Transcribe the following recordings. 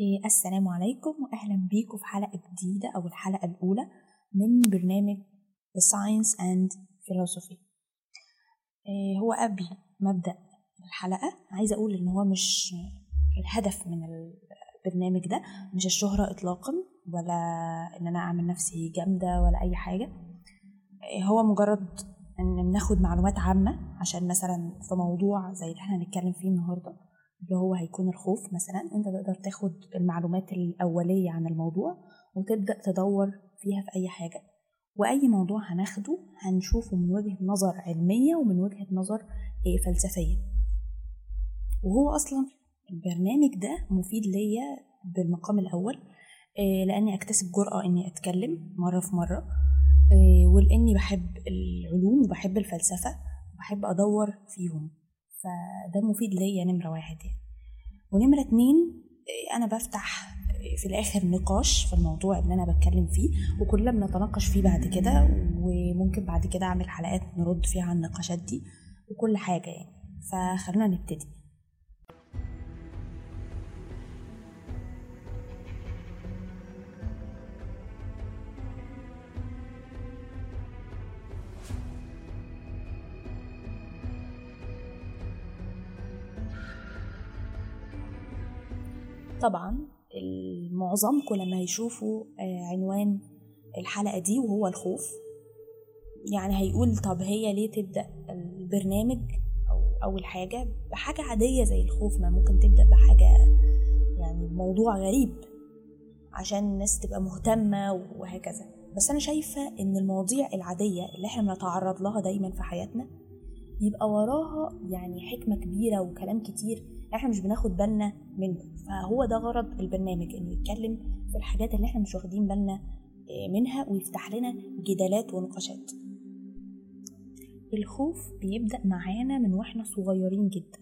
إيه، السلام عليكم وأهلا بيكم في حلقة جديدة أو الحلقة الأولى من برنامج The Science and Philosophy. إيه، هو قبل ما أبدأ الحلقة عايزة أقول إن هو مش الهدف من البرنامج ده مش الشهرة إطلاقا ولا إن أنا أعمل نفسي جامدة ولا أي حاجة. إيه، هو مجرد إن بناخد معلومات عامة عشان مثلا في موضوع زي اللي إحنا هنتكلم فيه النهارده. اللي هو هيكون الخوف مثلا أنت تقدر تاخد المعلومات الأولية عن الموضوع وتبدأ تدور فيها في أي حاجة. وأي موضوع هناخده هنشوفه من وجهة نظر علمية ومن وجهة نظر إيه، فلسفية. وهو أصلا البرنامج ده مفيد ليا بالمقام الأول إيه، لأني أكتسب جرأة إني أتكلم مرة في مرة إيه، ولأني بحب العلوم وبحب الفلسفة وبحب أدور فيهم. فده مفيد ليا نمرة واحد يعني. ونمرة اتنين إيه، أنا بفتح في الآخر نقاش في الموضوع اللي أنا بتكلم فيه وكلنا بنتناقش فيه بعد كده وممكن بعد كده أعمل حلقات نرد فيها على النقاشات دي وكل حاجة يعني. فخلونا نبتدي. طبعا معظمكم لما هيشوفوا آه، عنوان الحلقة دي وهو الخوف. يعني هيقول طب هي ليه تبدأ البرنامج أو أول حاجة بحاجة عادية زي الخوف؟ ما ممكن تبدأ بحاجة يعني موضوع غريب عشان الناس تبقى مهتمة وهكذا. بس أنا شايفة إن المواضيع العادية اللي إحنا بنتعرض لها دايما في حياتنا يبقى وراها يعني حكمة كبيرة وكلام كتير إحنا مش بناخد بالنا منه. فهو ده غرض البرنامج إنه يتكلم في الحاجات اللي إحنا مش واخدين بالنا آه، منها ويفتح لنا جدالات ونقاشات. الخوف بيبدأ معانا من وإحنا صغيرين جدا.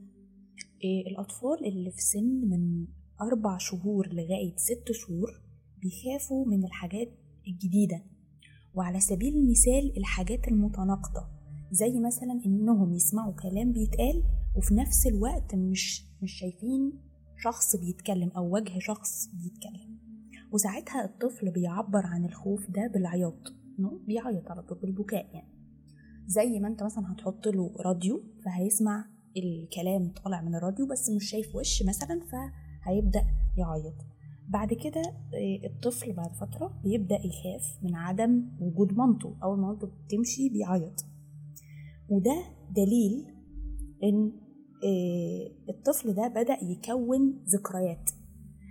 آه، الأطفال اللي في سن من أربع شهور لغاية ست شهور بيخافوا من الحاجات الجديدة. وعلى سبيل المثال الحاجات المتناقضة. زي مثلا إنهم يسمعوا كلام بيتقال وفي نفس الوقت مش مش شايفين شخص بيتكلم أو وجه شخص بيتكلم. وساعتها الطفل بيعبر عن الخوف ده بالعياط بيعيط على طول بالبكاء يعني. زي ما أنت مثلا هتحط له راديو فهيسمع الكلام طالع من الراديو بس مش شايف وش مثلا فهيبدأ يعيط. بعد كده آه، الطفل بعد فترة بيبدأ يخاف من عدم وجود مامته. أول ما مامته بتمشي بيعيط. وده دليل إن آه، الطفل ده بدأ يكون ذكريات.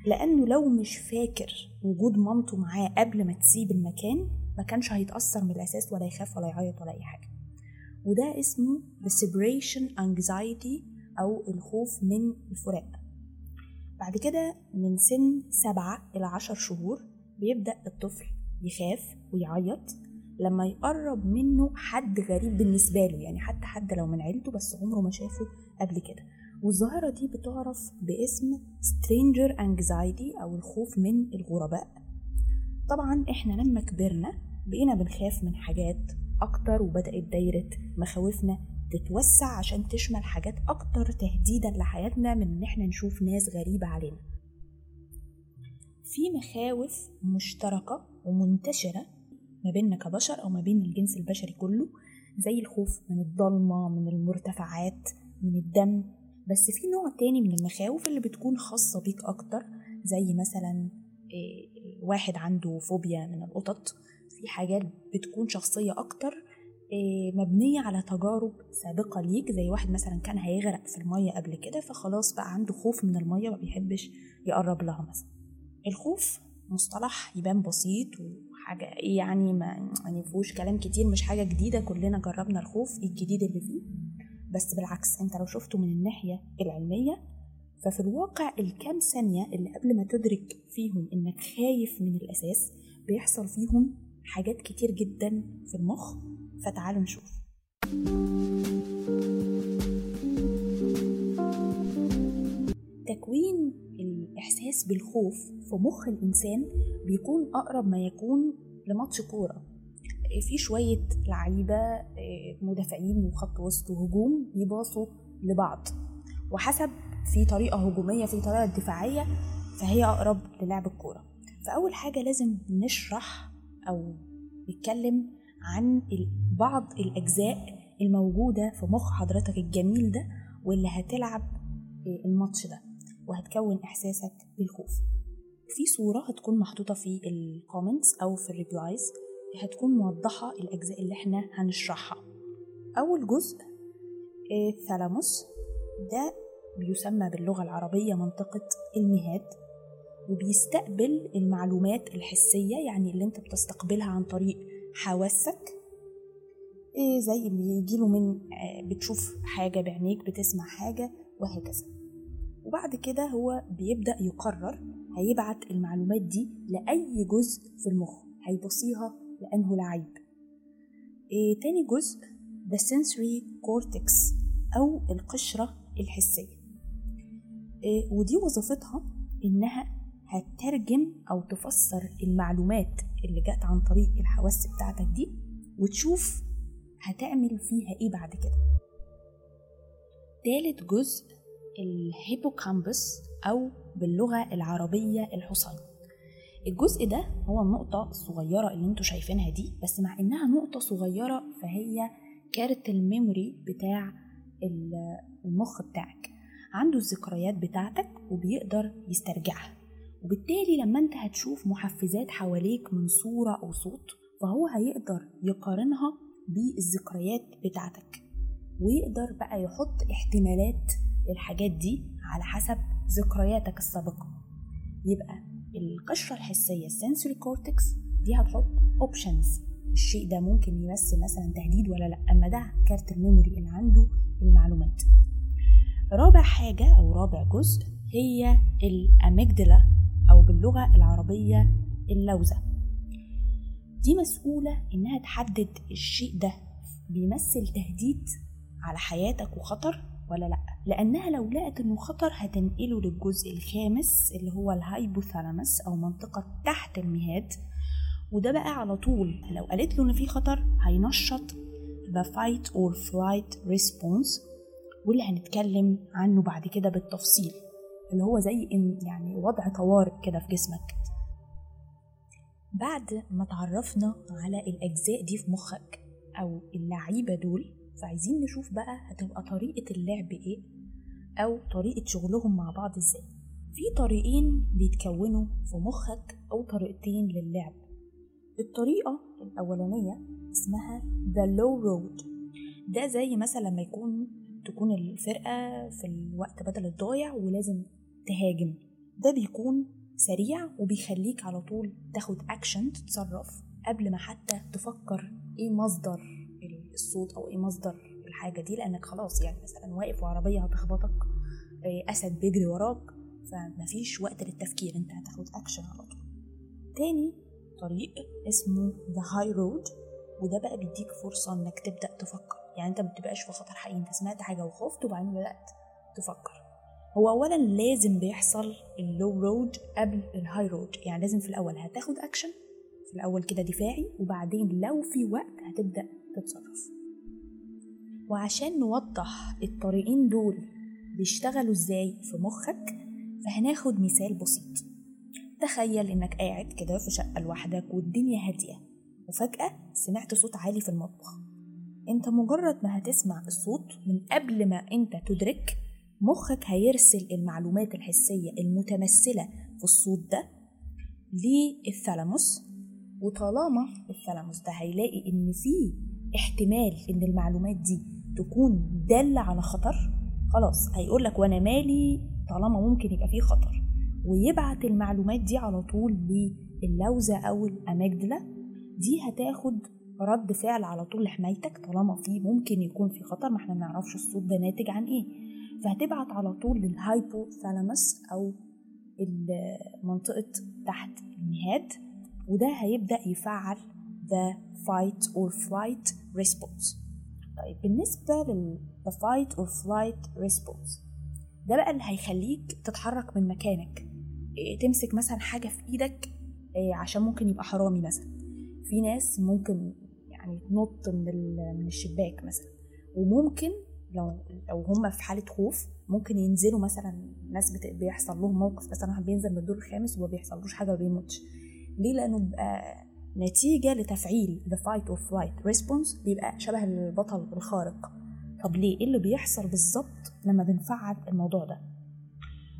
لأنه لو مش فاكر وجود مامته معاه قبل ما تسيب المكان ما كانش هيتأثر من الأساس ولا يخاف ولا يعيط ولا أي حاجة. وده اسمه the separation anxiety أو الخوف من الفراق. بعد كده من سن سبعة إلى عشر شهور بيبدأ الطفل يخاف ويعيط. لما يقرب منه حد غريب بالنسبة له يعني حتى حد لو من عيلته بس عمره ما شافه قبل كده. والظاهرة دي بتعرف باسم stranger anxiety أو الخوف من الغرباء. طبعا إحنا لما كبرنا بقينا بنخاف من حاجات أكتر وبدأت دايرة مخاوفنا تتوسع عشان تشمل حاجات أكتر تهديدا لحياتنا من إن إحنا نشوف ناس غريبة علينا. في مخاوف مشتركة ومنتشرة ما بيننا كبشر أو ما بين الجنس البشري كله زي الخوف من الضلمة من المرتفعات من الدم. بس في نوع تاني من المخاوف اللي بتكون خاصة بيك أكتر زي مثلا إيه، واحد عنده فوبيا من القطط. في حاجات بتكون شخصية أكتر إيه، مبنية على تجارب سابقة ليك زي واحد مثلا كان هيغرق في المية قبل كده فخلاص بقى عنده خوف من المية ما بيحبش يقرب لها مثلا. الخوف مصطلح يبان بسيط وحاجة يعني ما يعني فيهوش كلام كتير مش حاجة جديدة كلنا جربنا الخوف إيه الجديد اللي فيه. بس بالعكس أنت لو شفته من الناحية العلمية ففي الواقع الكام ثانية اللي قبل ما تدرك فيهم إنك خايف من الأساس بيحصل فيهم حاجات كتير جدا في المخ فتعالوا نشوف. تكوين الإحساس بالخوف في مخ الإنسان بيكون أقرب ما يكون لماتش كورة. في شوية لعيبة آه، مدافعين وخط وسط وهجوم بيباصوا لبعض. وحسب في طريقة هجومية في طريقة دفاعية فهي أقرب للعب الكورة. فأول حاجة لازم نشرح أو نتكلم عن بعض الأجزاء الموجودة في مخ حضرتك الجميل ده واللي هتلعب الماتش ده. وهتكون إحساسك بالخوف. في صورة هتكون محطوطة في ال comments أو في ال replies هتكون موضحة الأجزاء اللي إحنا هنشرحها. أول جزء ال thalamus ده بيسمى باللغة العربية منطقة المهاد وبيستقبل المعلومات الحسية يعني اللي أنت بتستقبلها عن طريق حواسك. إيه زي بيجيله من بتشوف حاجة بعينيك بتسمع حاجة وهكذا. وبعد كده هو بيبدأ يقرر هيبعت المعلومات دي لأي جزء في المخ هيبصيها لأنه لعيب. إيه تاني جزء the sensory cortex أو القشرة الحسية. إيه ودي وظيفتها إنها هتترجم أو تفسر المعلومات اللي جت عن طريق الحواس بتاعتك دي وتشوف هتعمل فيها إيه بعد كده. تالت جزء ال hippocampus أو باللغة العربية الحصين الجزء ده هو النقطة الصغيرة اللي أنتوا شايفينها دي بس مع إنها نقطة صغيرة فهي كارت ال memory بتاع المخ بتاعك. عنده الذكريات بتاعتك وبيقدر يسترجعها. وبالتالي لما انت هتشوف محفزات حواليك من صورة أو صوت فهو هيقدر يقارنها بالذكريات بتاعتك. ويقدر بقى يحط احتمالات للحاجات دي على حسب ذكرياتك السابقة. يبقى القشرة الحسية ال sensory cortex دي هتحط options الشيء ده ممكن يمثل مثلا تهديد ولا لأ أما ده كارت ال memory اللي عنده المعلومات. رابع حاجة أو رابع جزء هي ال amygdala أو باللغة العربية اللوزة. دي مسؤولة إنها تحدد الشيء ده بيمثل تهديد على حياتك وخطر ولا لأ؟ لأنها لو لقت إنه خطر هتنقله للجزء الخامس اللي هو الهايبوثالاموس أو منطقة تحت المهاد. وده بقى على طول لو قالت له إن في خطر هينشط the fight or flight response واللي هنتكلم عنه بعد كده بالتفصيل اللي هو زي إن يعني وضع طوارئ كده في جسمك. بعد ما تعرفنا على الأجزاء دي في مخك أو اللعيبة دول فعايزين نشوف بقى هتبقى طريقة اللعب إيه أو طريقة شغلهم مع بعض إزاي. في طريقين بيتكونوا في مخك أو طريقتين للعب. الطريقة الأولانية اسمها the low road. ده زي مثلا لما يكون تكون الفرقة في الوقت بدل الضايع ولازم تهاجم. ده بيكون سريع وبيخليك على طول تاخد أكشن تتصرف قبل ما حتى تفكر إيه مصدر الصوت أو إيه مصدر الحاجة دي لأنك خلاص يعني مثلا واقف وعربية هتخبطك أسد بيجري وراك فمفيش وقت للتفكير أنت هتاخد اكشن على طول. تاني طريق اسمه the high road وده بقى بيديك فرصة إنك تبدأ تفكر. يعني أنت ما بتبقاش في خطر حقيقي أنت سمعت حاجة وخفت وبعدين بدأت تفكر. هو اولا لازم بيحصل ال low road قبل ال high road يعني لازم في الأول هتاخد اكشن في الأول كده دفاعي وبعدين لو في وقت هتبدأ تتصرف وعشان نوضح الطريقين دول بيشتغلوا إزاي في مخك فهناخد مثال بسيط. تخيل إنك قاعد كده في شقة لوحدك والدنيا هادية وفجأة سمعت صوت عالي في المطبخ. أنت مجرد ما هتسمع الصوت من قبل ما أنت تدرك مخك هيرسل المعلومات الحسية المتمثلة في الصوت ده للثالاموس وطالما الثالاموس ده هيلاقي إن في احتمال إن المعلومات دي تكون دالة على خطر خلاص هيقول لك وأنا مالي طالما ممكن يبقى فيه خطر. ويبعت المعلومات دي على طول للوزة أو الاميجدلا دي هتاخد رد فعل على طول لحمايتك طالما في ممكن يكون في خطر ما إحنا نعرفش الصوت ده ناتج عن إيه. فهتبعت على طول للهايبوثالاموس أو منطقة تحت المهاد وده هيبدأ يفعل the fight or flight response. طيب بالنسبة لل fight or flight response ده بقى اللي هيخليك تتحرك من مكانك. إيه تمسك مثلا حاجة في إيدك إيه عشان ممكن يبقى حرامي مثلا. في ناس ممكن يعني تنط من, من الشباك مثلا. وممكن لو لو هم في حالة خوف ممكن ينزلوا مثلا ناس. بيحصل لهم موقف مثلا واحد بينزل من الدور الخامس وما بيحصلوش حاجة وبيموتش ليه؟ لأنه بيبقى نتيجة لتفعيل the fight or flight response بيبقى شبه البطل الخارق. طب ليه؟ إيه اللي بيحصل بالظبط لما بنفعل الموضوع ده؟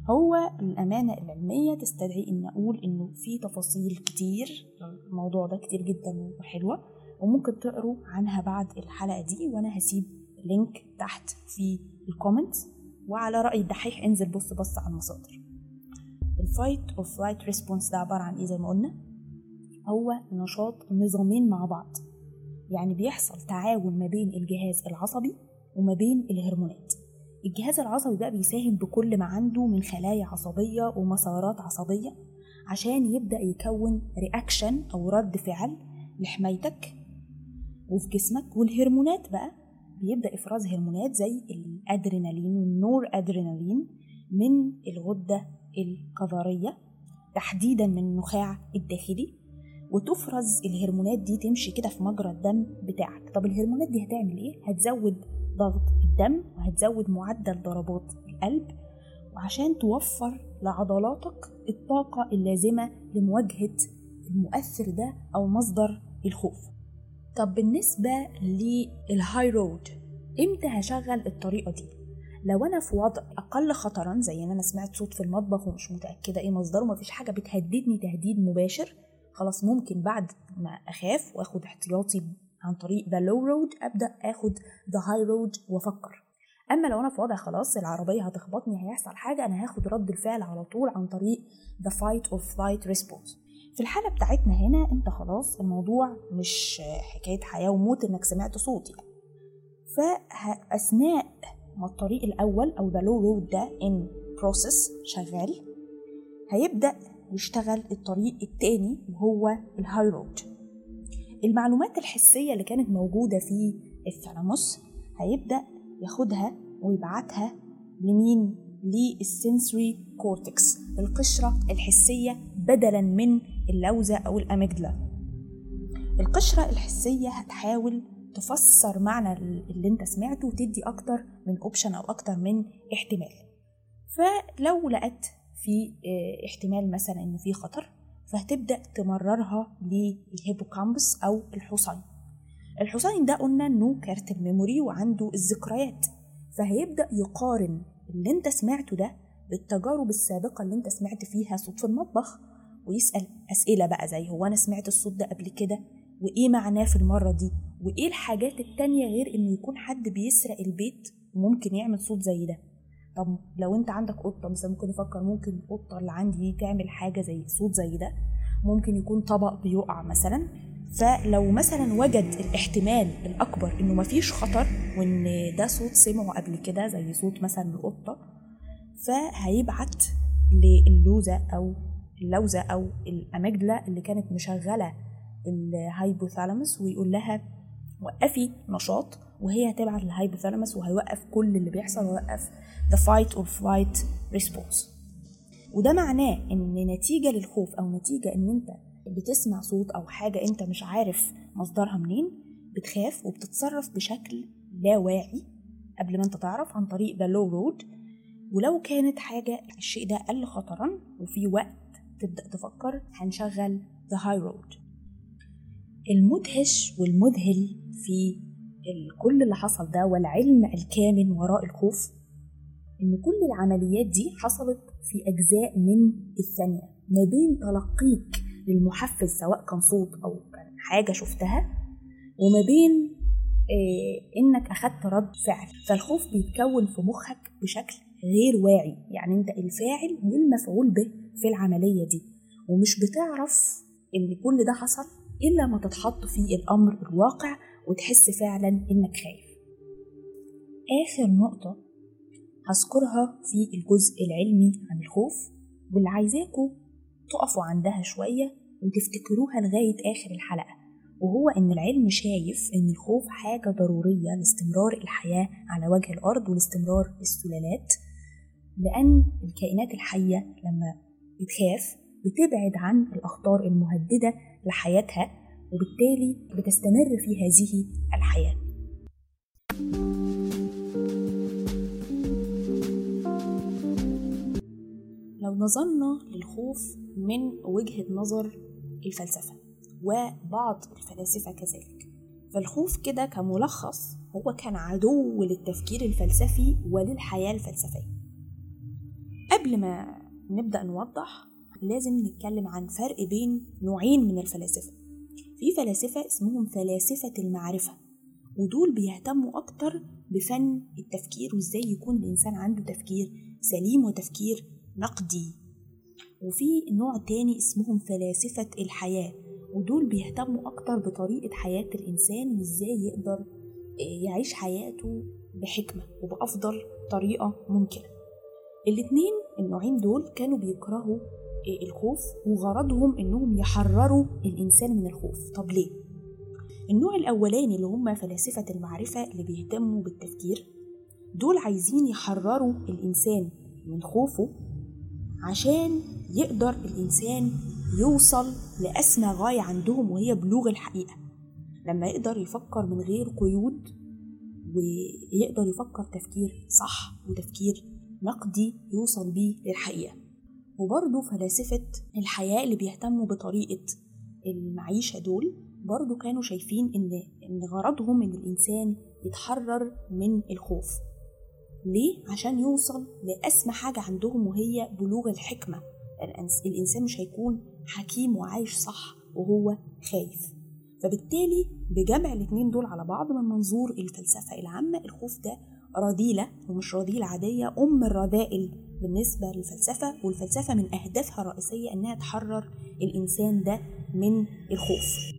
هو الأمانة العلمية تستدعي إن أقول إنه في تفاصيل كتير الموضوع ده كتير جدا وحلوة وممكن تقروا عنها بعد الحلقة دي وأنا هسيب link تحت في ال comments وعلى رأي الدحيح انزل بص بص على المصادر. ال fight or flight response ده عبارة عن إيه زي ما قلنا؟ هو نشاط نظامين مع بعض. يعني بيحصل تعاون ما بين الجهاز العصبي وما بين الهرمونات. الجهاز العصبي بقى بيساهم بكل ما عنده من خلايا عصبية ومسارات عصبية عشان يبدأ يكون reaction أو رد فعل لحمايتك وفي جسمك. والهرمونات بقى بيبدأ إفراز هرمونات زي الأدرينالين والنور أدرينالين من الغدة الكظرية تحديدا من النخاع الداخلي. وتفرز الهرمونات دي تمشي كده في مجرى الدم بتاعك. طب الهرمونات دي هتعمل إيه؟ هتزود ضغط الدم وهتزود معدل ضربات القلب وعشان توفر لعضلاتك الطاقة اللازمة لمواجهة المؤثر ده أو مصدر الخوف. طب بالنسبة للهاي رود إمتى هشغل الطريقة دي؟ لو أنا في وضع أقل خطرا زي إن أنا سمعت صوت في المطبخ ومش متأكدة إيه مصدره مفيش حاجة بتهددني تهديد مباشر خلاص ممكن بعد ما أخاف وآخد احتياطي عن طريق the low road أبدأ آخد the high road وأفكر. أما لو أنا في وضع خلاص العربية هتخبطني هيحصل حاجة أنا هاخد رد الفعل على طول عن طريق the fight or flight response في الحالة بتاعتنا هنا أنت خلاص الموضوع مش حكاية حياة وموت إنك سمعت صوت يعني فأثناء ما الطريق الأول أو the low road ده in process شغال هيبدأ يشتغل الطريق التاني وهو ال high road المعلومات الحسية اللي كانت موجودة في ال thalamus هيبدأ ياخدها ويبعتها لمين؟ لل sensory cortex القشرة الحسية بدلا من اللوزة أو ال amygdala. القشرة الحسية هتحاول تفسر معنى اللي انت سمعته وتدي أكتر من option أو أكتر من احتمال. فلو لقت في احتمال مثلا إنه في خطر فهتبدأ تمررها لل hippocampus أو الحصين. الحصين ده قلنا إنه كارت ال memory وعنده الذكريات فهيبدأ يقارن اللي أنت سمعته ده بالتجارب السابقة اللي أنت سمعت فيها صوت في المطبخ ويسأل أسئلة بقى زي هو أنا سمعت الصوت ده قبل كده؟ وإيه معناه في المرة دي؟ وإيه الحاجات التانية غير إنه يكون حد بيسرق البيت وممكن يعمل صوت زي ده؟ طب لو انت عندك قطة مثلا ممكن يفكر ممكن القطة اللي عندي دي تعمل حاجة زي صوت زي ده ممكن يكون طبق بيقع مثلا. فلو مثلا وجد الاحتمال الأكبر إنه مفيش خطر وإن ده صوت سمعه قبل كده زي صوت مثلا القطة فهيبعت للوزة أو اللوزة أو الأميجدلا اللي كانت مشغلة الهايبوثالاموس ويقول لها وقفي نشاط. وهي هتبعت للهايبوثالاموس وهيوقف كل اللي بيحصل ويوقف the fight or flight response. وده معناه إن نتيجة للخوف أو نتيجة إن أنت بتسمع صوت أو حاجة أنت مش عارف مصدرها منين بتخاف وبتتصرف بشكل لا واعي قبل ما أنت تعرف عن طريق the low road. ولو كانت حاجة الشيء ده أقل خطرا وفي وقت تبدأ تفكر هنشغل the high road. المدهش والمذهل في كل اللي حصل ده والعلم الكامن وراء الخوف إن كل العمليات دي حصلت في أجزاء من الثانية. ما بين تلقيك للمحفز سواء كان صوت أو كان حاجة شفتها وما بين إيه إنك أخدت رد فعل. فالخوف بيتكون في مخك بشكل غير واعي. يعني أنت الفاعل والمفعول به في العملية دي. ومش بتعرف إن كل ده حصل إلا ما تتحط في الأمر الواقع وتحس فعلا إنك خايف. آخر نقطة هذكرها في الجزء العلمي عن الخوف واللي عايزاكم تقفوا عندها شوية وتفتكروها لغاية آخر الحلقة وهو إن العلم شايف إن الخوف حاجة ضرورية لاستمرار الحياة على وجه الأرض ولاستمرار السلالات لأن الكائنات الحية لما بتخاف بتبعد عن الأخطار المهددة لحياتها وبالتالي بتستمر في هذه الحياة. لو نظرنا للخوف من وجهة نظر الفلسفة وبعض الفلاسفة كذلك فالخوف كده كملخص هو كان عدو للتفكير الفلسفي وللحياة الفلسفية. قبل ما نبدأ نوضح لازم نتكلم عن فرق بين نوعين من الفلاسفة. في فلاسفة اسمهم فلاسفة المعرفة ودول بيهتموا أكتر بفن التفكير وإزاي يكون الإنسان عنده تفكير سليم وتفكير نقدي. وفي نوع تاني اسمهم فلاسفة الحياة ودول بيهتموا أكتر بطريقة حياة الإنسان وإزاي يقدر يعيش حياته بحكمة وبأفضل طريقة ممكنة. الاتنين النوعين دول كانوا بيكرهوا الخوف وغرضهم إنهم يحرروا الإنسان من الخوف. طب ليه؟ النوع الأولاني اللي هم فلاسفة المعرفة اللي بيهتموا بالتفكير دول عايزين يحرروا الإنسان من خوفه عشان يقدر الإنسان يوصل لاسمى غاية عندهم وهي بلوغ الحقيقة. لما يقدر يفكر من غير قيود ويقدر يفكر تفكير صح وتفكير نقدي يوصل بيه للحقيقة. وبرضه فلاسفة الحياة اللي بيهتموا بطريقة المعيشة دول برضه كانوا شايفين إن إن غرضهم إن الإنسان يتحرر من الخوف. ليه؟ عشان يوصل لأسمى حاجة عندهم وهي بلوغ الحكمة. الإنسان مش هيكون حكيم وعايش صح وهو خايف. فبالتالي بجمع الاتنين دول على بعض من منظور الفلسفة العامة الخوف ده رذيلة ومش رذيلة عادية أم الرذائل بالنسبة للفلسفة والفلسفة من أهدافها الرئيسية أنها تحرر الإنسان ده من الخوف.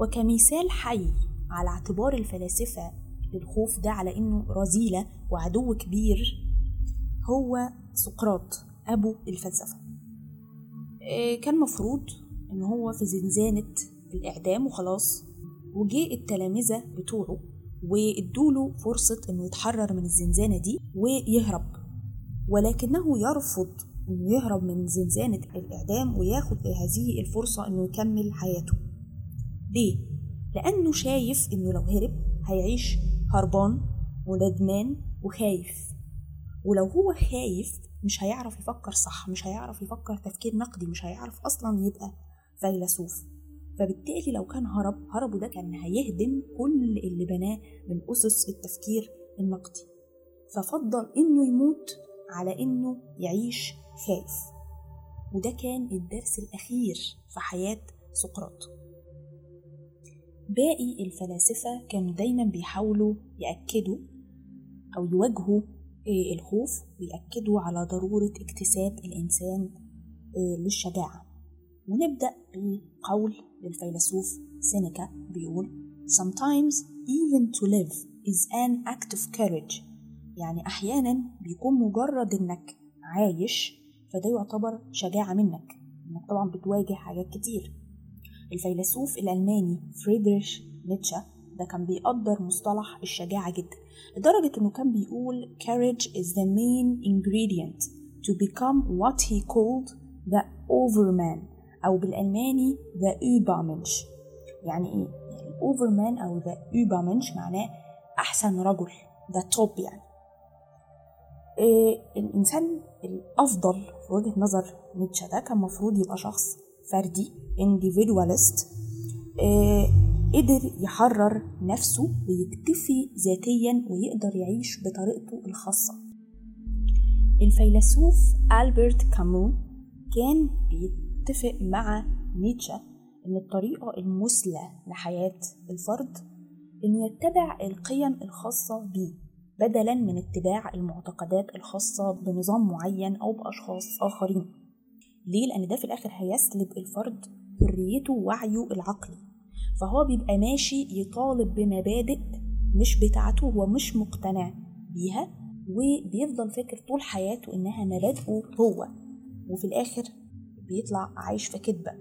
وكمثال حي على اعتبار الفلاسفة للخوف ده على إنه رذيلة وعدو كبير هو سقراط أبو الفلسفة. كان مفروض إن هو في زنزانة الإعدام وخلاص وجه التلامذة بتوعه وادوله فرصة إنه يتحرر من الزنزانة دي ويهرب. ولكنه يرفض إنه يهرب من زنزانة الإعدام وياخد هذه الفرصة إنه يكمل حياته. ليه؟ لأنه شايف إنه لو هرب هيعيش هربان وندمان وخايف. ولو هو خايف مش هيعرف يفكر صح مش هيعرف يفكر تفكير نقدي مش هيعرف أصلا يبقى فيلسوف. فبالتالي لو كان هرب هربه ده كان هيهدم كل اللي بناه من أسس التفكير النقدي. ففضل إنه يموت على إنه يعيش خايف وده كان الدرس الأخير في حياة سقراط. باقي الفلاسفة كانوا دايما بيحاولوا يأكدوا أو يواجهوا الخوف ويأكدوا على ضرورة اكتساب الإنسان للشجاعة. ونبدأ بقول للفيلسوف سينيكا بيقول Sometimes even to live is an act of courage. يعني أحيانا بيكون مجرد إنك عايش فده يعتبر شجاعة منك إنك طبعا بتواجه حاجات كتير. الفيلسوف الألماني فريدريش نيتشه ده كان بيقدر مصطلح الشجاعة جدا لدرجة إنه كان بيقول courage is the main ingredient to become what he called the overman أو بالألماني the Übermensch. يعني إيه؟ الأوفرمان أو the Übermensch معناه أحسن رجل ده توب يعني. إيه الإنسان الأفضل في وجهة نظر نيتشه ده كان المفروض يبقى شخص فردي individualist إيه قدر يحرر نفسه ويكتفي ذاتيا ويقدر يعيش بطريقته الخاصة. الفيلسوف ألبرت كامو كان بيتفق مع نيتشه إن الطريقة المثلى لحياة الفرد إنه يتبع القيم الخاصة بيه بدلا من اتباع المعتقدات الخاصة بنظام معين أو بأشخاص آخرين. ليه؟ لأن ده في الآخر هيسلب الفرد حريته ووعيه العقلي. فهو بيبقى ماشي يطالب بمبادئ مش بتاعته هو مش مقتنع بيها وبيفضل فاكر طول حياته إنها مبادئه هو. وفي الآخر بيطلع عايش في كدبة.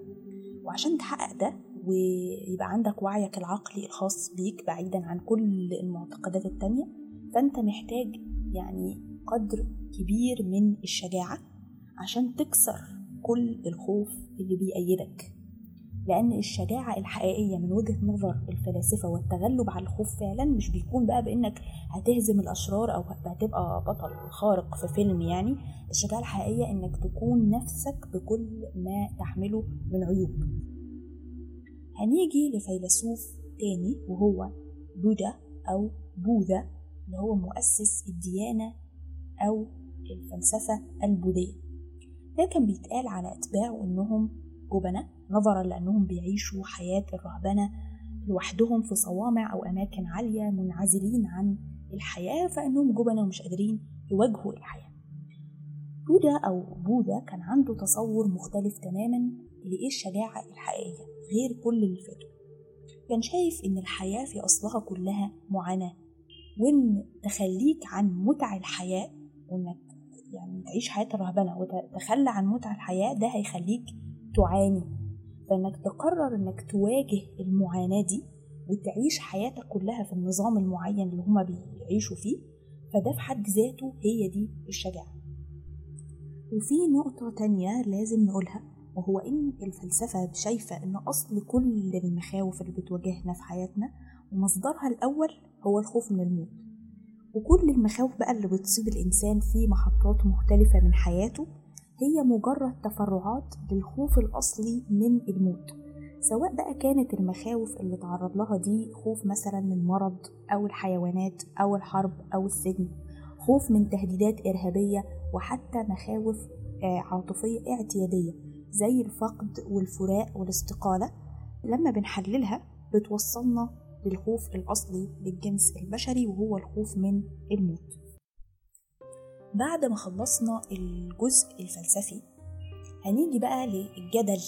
وعشان تحقق ده ويبقى عندك وعيك العقلي الخاص بيك بعيدا عن كل المعتقدات التانية فأنت محتاج يعني قدر كبير من الشجاعة عشان تكسر كل الخوف اللي بيأيدك. لأن الشجاعة الحقيقية من وجهة نظر الفلاسفة والتغلب على الخوف فعلا مش بيكون بقى بإنك هتهزم الأشرار أو هتبقى بطل خارق في فيلم يعني. الشجاعة الحقيقية إنك تكون نفسك بكل ما تحمله من عيوب. هنيجي لفيلسوف تاني وهو بودا أو بوذا اللي هو مؤسس الديانة أو الفلسفة البوذية. ده كان بيتقال على أتباعه إنهم جبنة نظرا لأنهم بيعيشوا حياة الرهبنة لوحدهم في صوامع أو أماكن عالية منعزلين عن الحياة فإنهم جبنة ومش قادرين يواجهوا الحياة. بودا أو بوذا كان عنده تصور مختلف تماما لإيه الشجاعة الحقيقية غير كل اللي فاتوا. كان شايف إن الحياة في أصلها كلها معاناة وإن تخليك عن متع الحياة وإنك يعني تعيش حياة الرهبنة وتتخلى عن متع الحياة ده هيخليك تعاني. فإنك تقرر إنك تواجه المعاناة دي وتعيش حياتك كلها في النظام المعين اللي هما بيعيشوا فيه فده في حد ذاته هي دي الشجاعة. وفي نقطة تانية لازم نقولها وهو إن الفلسفة شايفة إن أصل كل المخاوف اللي بتواجهنا في حياتنا ومصدرها الأول هو الخوف من الموت. وكل المخاوف بقى اللي بتصيب الإنسان في محطات مختلفة من حياته هي مجرد تفرعات للخوف الأصلي من الموت سواء بقى كانت المخاوف اللي تعرض لها دي خوف مثلا من المرض أو الحيوانات أو الحرب أو السجن خوف من تهديدات إرهابية وحتى مخاوف عاطفية اعتيادية زي الفقد والفراق والاستقالة لما بنحللها بتوصلنا للخوف الأصلي للجنس البشري وهو الخوف من الموت. بعد ما خلصنا الجزء الفلسفي هنيجي بقى للجدل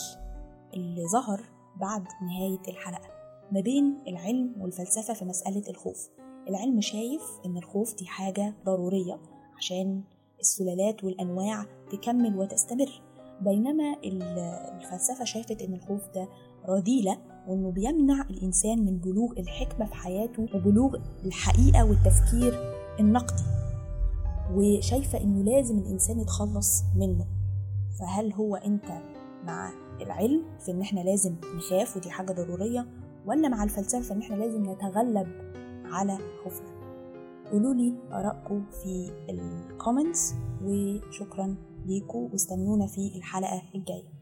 اللي ظهر بعد نهاية الحلقة ما بين العلم والفلسفة في مسألة الخوف. العلم شايف إن الخوف دي حاجة ضرورية عشان السلالات والأنواع تكمل وتستمر بينما الفلسفة شافت إن الخوف ده رذيلة وإنه بيمنع الإنسان من بلوغ الحكمة في حياته وبلوغ الحقيقة والتفكير النقدي. وشايفة إنه لازم الإنسان يتخلص منه. فهل هو أنت مع العلم في إن إحنا لازم نخاف ودي حاجة ضرورية ولا مع الفلسفة إن إحنا لازم نتغلب على خوفنا؟ قولوا لي آرائكم في ال comments وشكرا ليكم واستنونا في الحلقة الجاية.